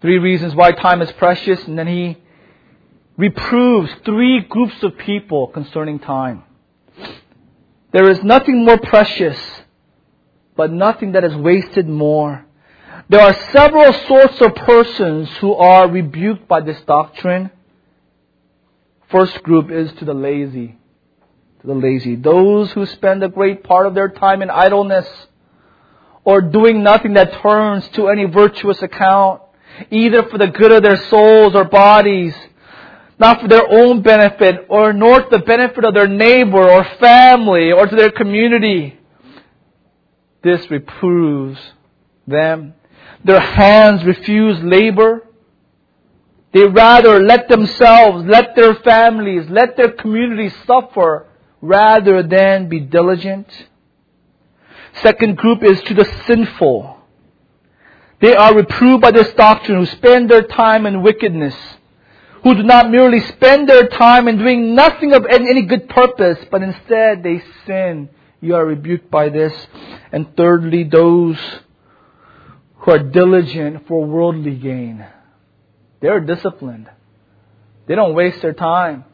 A: Three reasons why time is precious, and then he reproves three groups of people concerning time. There is nothing more precious, but nothing that is wasted more there are several sorts of persons who are rebuked by this doctrine. First group is to the lazy. To the lazy. Those who spend a great part of their time in idleness or doing nothing that turns to any virtuous account, either for the good of their souls or bodies, not for their own benefit, or nor to the benefit of their neighbor or family or to their community. This reproves them their hands refuse labor. They rather let themselves, let their families, let their communities suffer rather than be diligent. Second group is to the sinful. They are reproved by this doctrine who spend their time in wickedness, who do not merely spend their time in doing nothing of any good purpose, but instead they sin. You are rebuked by this. And thirdly, those who are diligent for worldly gain. They're disciplined. They don't waste their time,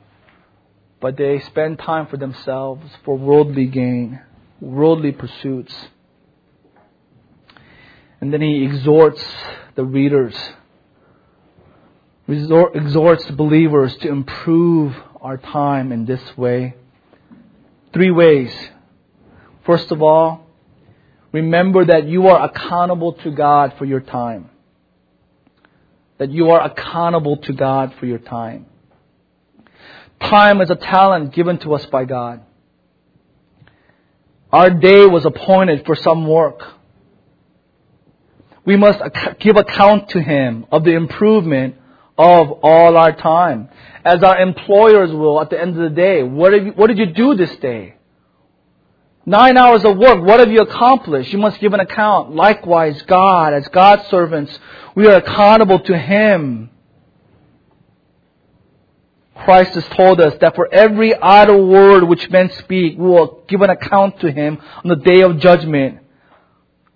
A: but they spend time for themselves for worldly gain, worldly pursuits. And then he exhorts the readers, exhorts believers to improve our time in this way. Three ways. First of all, Remember that you are accountable to God for your time. That you are accountable to God for your time. Time is a talent given to us by God. Our day was appointed for some work. We must give account to Him of the improvement of all our time. As our employers will at the end of the day. What, you, what did you do this day? Nine hours of work, what have you accomplished? You must give an account. Likewise, God, as God's servants, we are accountable to Him. Christ has told us that for every idle word which men speak, we will give an account to Him on the day of judgment.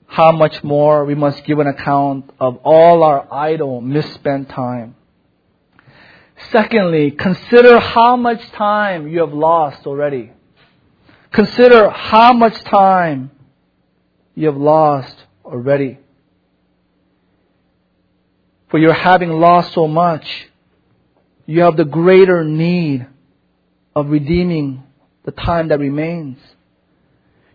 A: How much more we must give an account of all our idle, misspent time. Secondly, consider how much time you have lost already. Consider how much time you have lost already. For you're having lost so much, you have the greater need of redeeming the time that remains.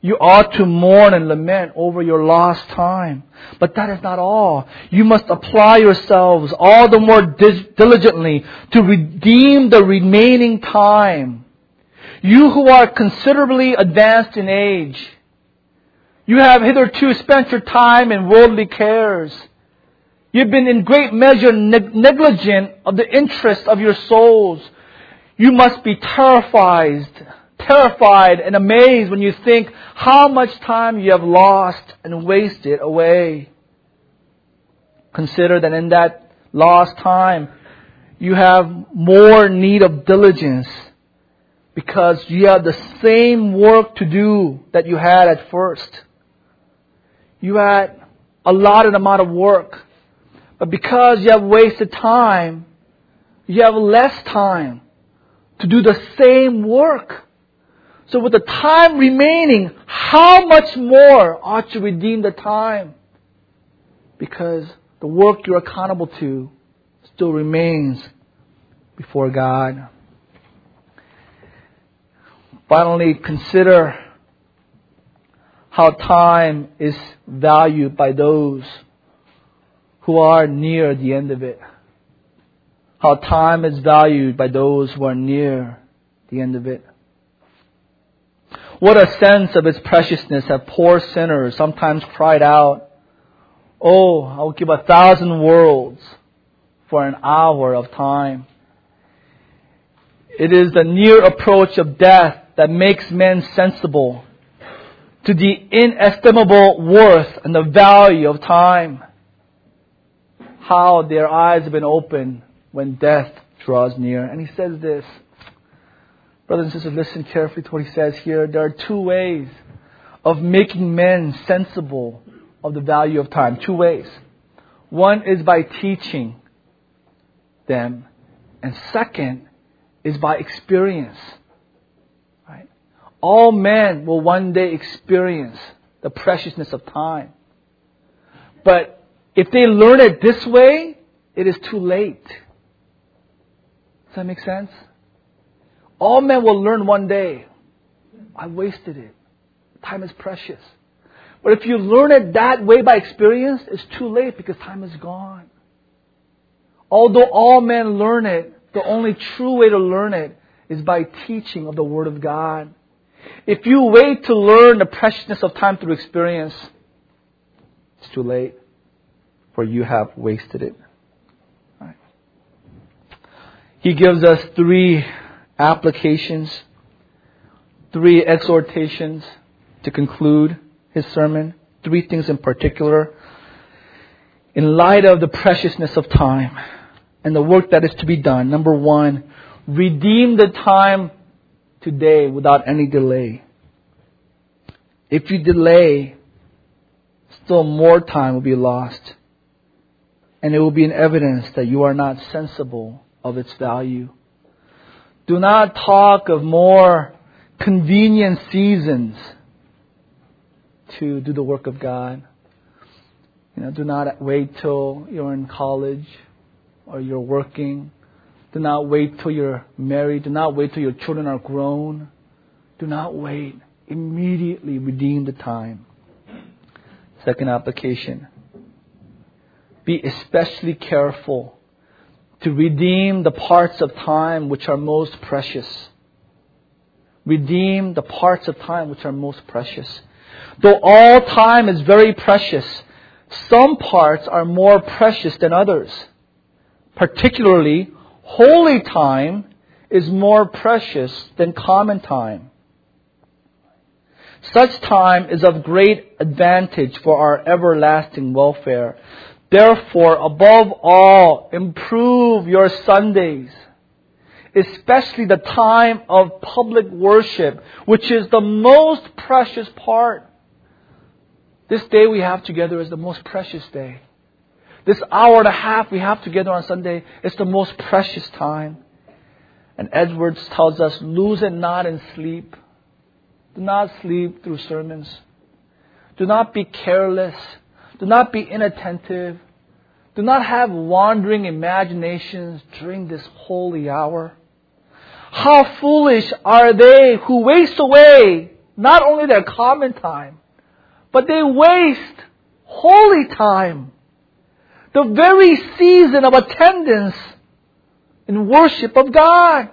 A: You ought to mourn and lament over your lost time. But that is not all. You must apply yourselves all the more diligently to redeem the remaining time you who are considerably advanced in age, you have hitherto spent your time in worldly cares. You've been in great measure negligent of the interests of your souls. You must be terrified, terrified and amazed when you think how much time you have lost and wasted away. Consider that in that lost time, you have more need of diligence because you have the same work to do that you had at first. You had a lot of amount of work. But because you have wasted time, you have less time to do the same work. So with the time remaining, how much more ought you redeem the time? Because the work you're accountable to still remains before God. Finally, consider how time is valued by those who are near the end of it. How time is valued by those who are near the end of it. What a sense of its preciousness have poor sinners sometimes cried out, Oh, I would give a thousand worlds for an hour of time. It is the near approach of death that makes men sensible to the inestimable worth and the value of time. How their eyes have been opened when death draws near. And he says this. Brothers and sisters, listen carefully to what he says here. There are two ways of making men sensible of the value of time. Two ways. One is by teaching them, and second is by experience. All men will one day experience the preciousness of time. But if they learn it this way, it is too late. Does that make sense? All men will learn one day. I wasted it. Time is precious. But if you learn it that way by experience, it's too late because time is gone. Although all men learn it, the only true way to learn it is by teaching of the Word of God. If you wait to learn the preciousness of time through experience, it's too late, for you have wasted it. Right. He gives us three applications, three exhortations to conclude his sermon, three things in particular. In light of the preciousness of time and the work that is to be done, number one, redeem the time today without any delay. If you delay, still more time will be lost. And it will be an evidence that you are not sensible of its value. Do not talk of more convenient seasons to do the work of God. You know, do not wait till you're in college or you're working do not wait till you're married. Do not wait till your children are grown. Do not wait. Immediately redeem the time. Second application. Be especially careful to redeem the parts of time which are most precious. Redeem the parts of time which are most precious. Though all time is very precious, some parts are more precious than others. Particularly Holy time is more precious than common time. Such time is of great advantage for our everlasting welfare. Therefore, above all, improve your Sundays, especially the time of public worship, which is the most precious part. This day we have together is the most precious day. This hour and a half we have together on Sunday is the most precious time. And Edwards tells us, lose it not in sleep. Do not sleep through sermons. Do not be careless. Do not be inattentive. Do not have wandering imaginations during this holy hour. How foolish are they who waste away not only their common time, but they waste holy time the very season of attendance in worship of God.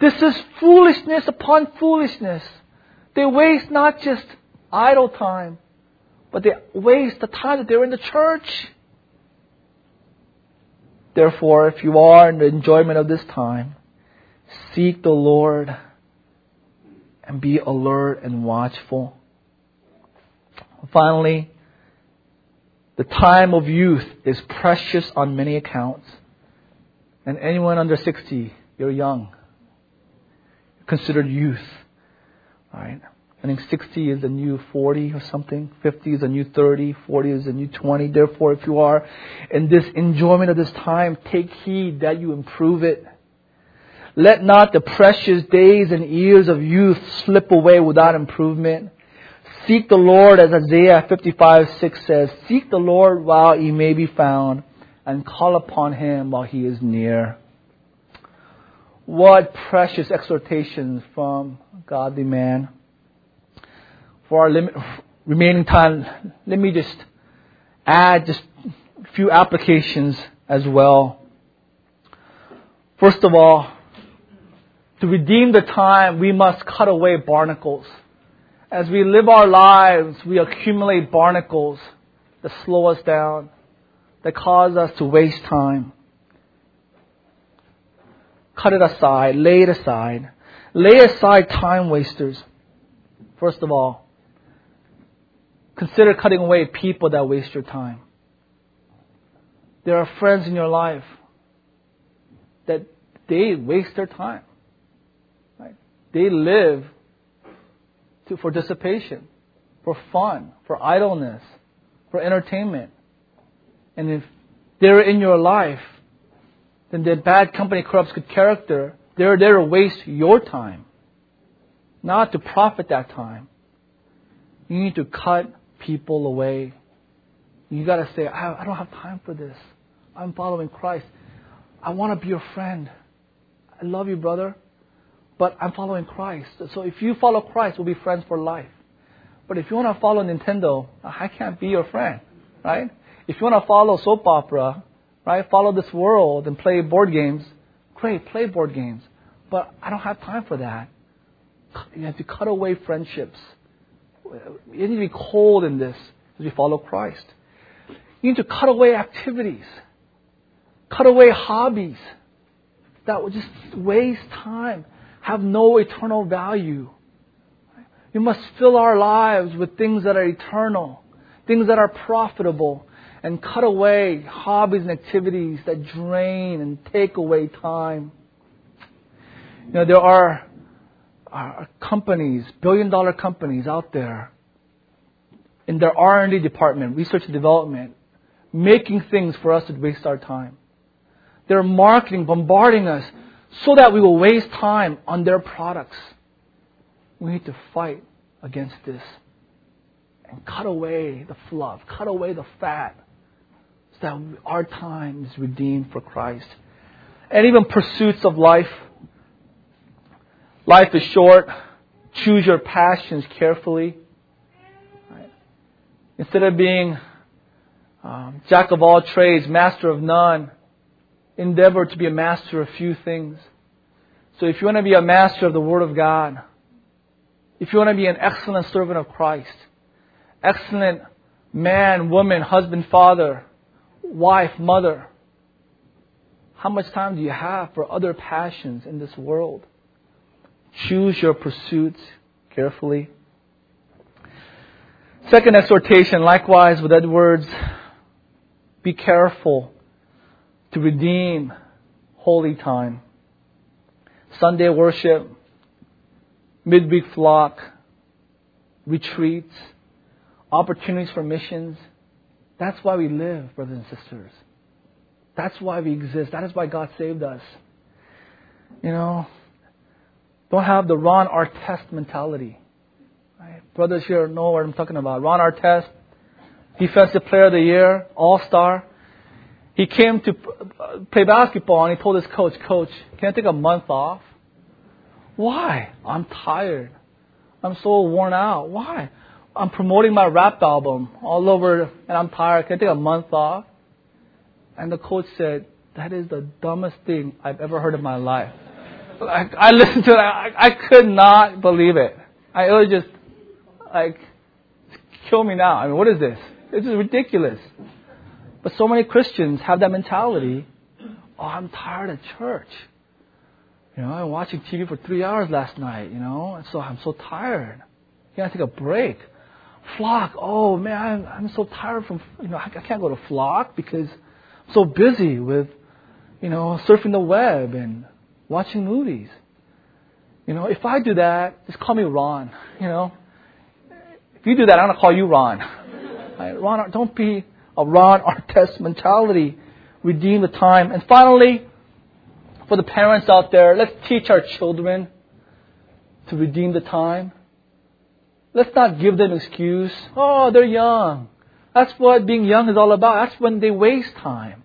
A: This is foolishness upon foolishness. They waste not just idle time, but they waste the time that they're in the church. Therefore, if you are in the enjoyment of this time, Seek the Lord and be alert and watchful. Finally, the time of youth is precious on many accounts. And anyone under 60, you're young. Considered youth. Right? I think 60 is a new 40 or something. 50 is a new 30. 40 is a new 20. Therefore, if you are in this enjoyment of this time, take heed that you improve it. Let not the precious days and years of youth slip away without improvement. Seek the Lord, as Isaiah 55 6 says, Seek the Lord while he may be found, and call upon him while he is near. What precious exhortations from godly man. For our limit, remaining time, let me just add just a few applications as well. First of all, to redeem the time, we must cut away barnacles. As we live our lives, we accumulate barnacles that slow us down, that cause us to waste time. Cut it aside, lay it aside. Lay aside time wasters. First of all, consider cutting away people that waste your time. There are friends in your life that they waste their time. Right? They live to, for dissipation, for fun, for idleness, for entertainment. And if they're in your life, then their bad company corrupts good character. They're there to waste your time, not to profit that time. You need to cut people away. You got to say, I, I don't have time for this. I'm following Christ. I want to be your friend. I love you, brother but I'm following Christ. So if you follow Christ, we'll be friends for life. But if you want to follow Nintendo, I can't be your friend, right? If you want to follow soap opera, right, follow this world and play board games, great, play board games. But I don't have time for that. You have to cut away friendships. You need to be cold in this as you follow Christ. You need to cut away activities, cut away hobbies that will just waste time have no eternal value. We must fill our lives with things that are eternal, things that are profitable, and cut away hobbies and activities that drain and take away time. You know, there are, are companies, billion dollar companies out there in their R&D department, research and development, making things for us to waste our time. They're marketing, bombarding us so that we will waste time on their products. We need to fight against this and cut away the fluff, cut away the fat, so that our time is redeemed for Christ. And even pursuits of life. Life is short. Choose your passions carefully. Right? Instead of being um, jack of all trades, master of none, endeavor to be a master of few things. So if you want to be a master of the Word of God, if you want to be an excellent servant of Christ, excellent man, woman, husband, father, wife, mother, how much time do you have for other passions in this world? Choose your pursuits carefully. Second exhortation, likewise with Edwards, be careful to redeem holy time. Sunday worship, midweek flock, retreats, opportunities for missions. That's why we live, brothers and sisters. That's why we exist. That is why God saved us. You know, don't have the Ron Artest mentality. Right? Brothers here know what I'm talking about. Ron Artest, Defensive Player of the Year, All Star. He came to play basketball and he told his coach, Coach, can I take a month off? Why? I'm tired. I'm so worn out. Why? I'm promoting my rap album all over and I'm tired. Can I take a month off? And the coach said, That is the dumbest thing I've ever heard in my life. Like, I listened to it. I, I could not believe it. I, it was just like, kill me now. I mean, what is this? This is ridiculous. But so many Christians have that mentality. Oh, I'm tired of church. You know, I'm watching TV for three hours last night, you know, and so I'm so tired. You gotta take a break. Flock, oh man, I'm, I'm so tired from, you know, I, I can't go to Flock because I'm so busy with, you know, surfing the web and watching movies. You know, if I do that, just call me Ron, (laughs) you know. If you do that, I'm gonna call you Ron. (laughs) Ron, don't be a Ron Artest mentality. Redeem the time. And finally, for the parents out there, let's teach our children to redeem the time. Let's not give them excuse. Oh, they're young. That's what being young is all about. That's when they waste time.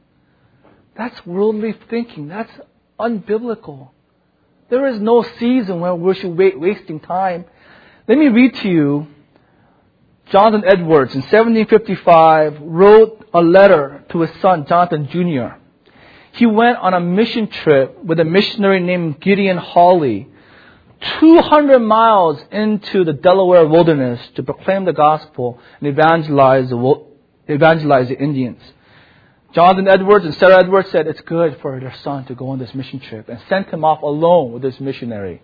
A: That's worldly thinking. That's unbiblical. There is no season where we should wait wasting time. Let me read to you. Jonathan Edwards in 1755 wrote a letter to his son Jonathan Jr. He went on a mission trip with a missionary named Gideon Hawley 200 miles into the Delaware wilderness to proclaim the gospel and evangelize the, evangelize the Indians. Jonathan Edwards and Sarah Edwards said it's good for their son to go on this mission trip and sent him off alone with this missionary.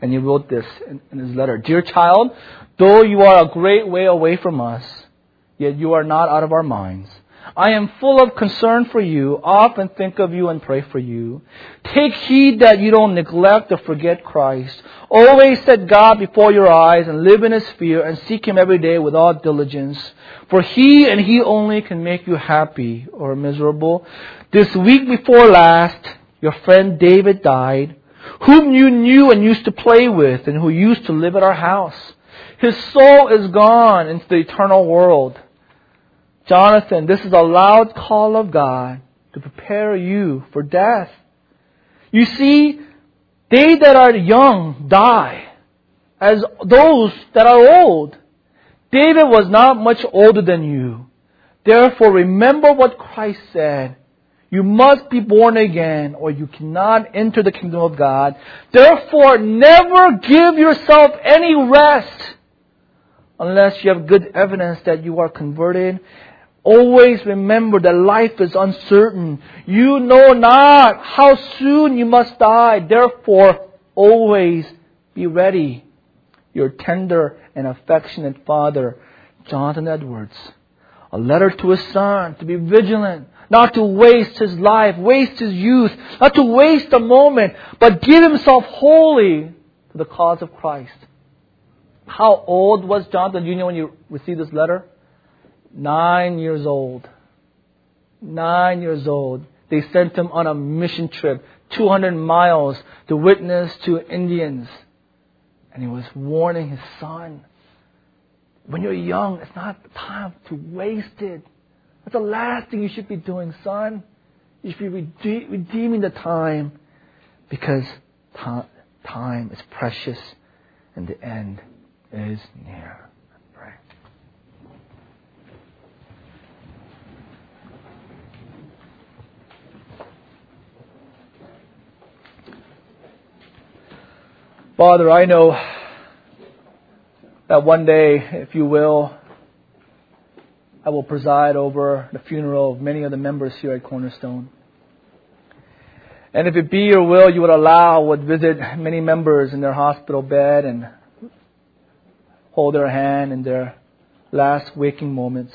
A: And he wrote this in, in his letter Dear child, though you are a great way away from us, yet you are not out of our minds. I am full of concern for you, often think of you and pray for you. Take heed that you don't neglect or forget Christ. Always set God before your eyes and live in His fear and seek Him every day with all diligence. For He and He only can make you happy or miserable. This week before last, your friend David died, whom you knew and used to play with and who used to live at our house. His soul is gone into the eternal world. Jonathan, this is a loud call of God to prepare you for death. You see, they that are young die, as those that are old. David was not much older than you. Therefore, remember what Christ said. You must be born again, or you cannot enter the kingdom of God. Therefore, never give yourself any rest unless you have good evidence that you are converted Always remember that life is uncertain. You know not how soon you must die. Therefore, always be ready. Your tender and affectionate father, Jonathan Edwards. A letter to his son to be vigilant, not to waste his life, waste his youth, not to waste a moment, but give himself wholly to the cause of Christ. How old was Jonathan Jr. when you received this letter? Nine years old. Nine years old. They sent him on a mission trip, 200 miles, to witness to Indians. And he was warning his son. When you're young, it's not time to waste it. That's the last thing you should be doing, son. You should be redeeming the time because time is precious and the end is near. Father, I know that one day, if you will, I will preside over the funeral of many of the members here at Cornerstone. And if it be your will, you would allow, would visit many members in their hospital bed and hold their hand in their last waking moments.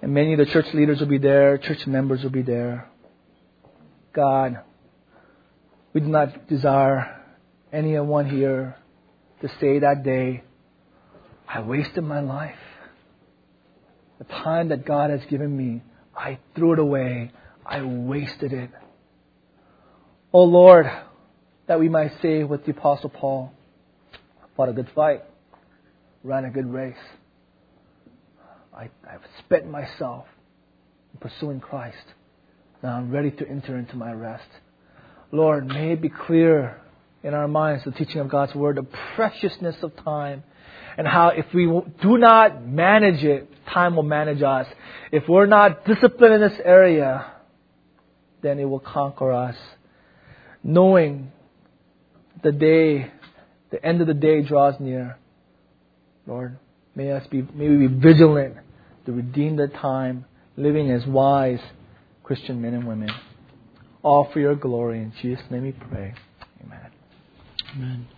A: And many of the church leaders will be there, church members will be there. God, we do not desire anyone here to say that day, I wasted my life. The time that God has given me, I threw it away. I wasted it. Oh Lord, that we might say with the Apostle Paul, fought a good fight, ran a good race. I, I've spent myself in pursuing Christ. Now I'm ready to enter into my rest. Lord, may it be clear in our minds the teaching of God's Word, the preciousness of time, and how if we do not manage it, time will manage us. If we're not disciplined in this area, then it will conquer us. Knowing the day, the end of the day draws near. Lord, may us be, may we be vigilant to redeem the time, living as wise Christian men and women. All for your glory. In Jesus' name we pray. Amen.
B: Amen.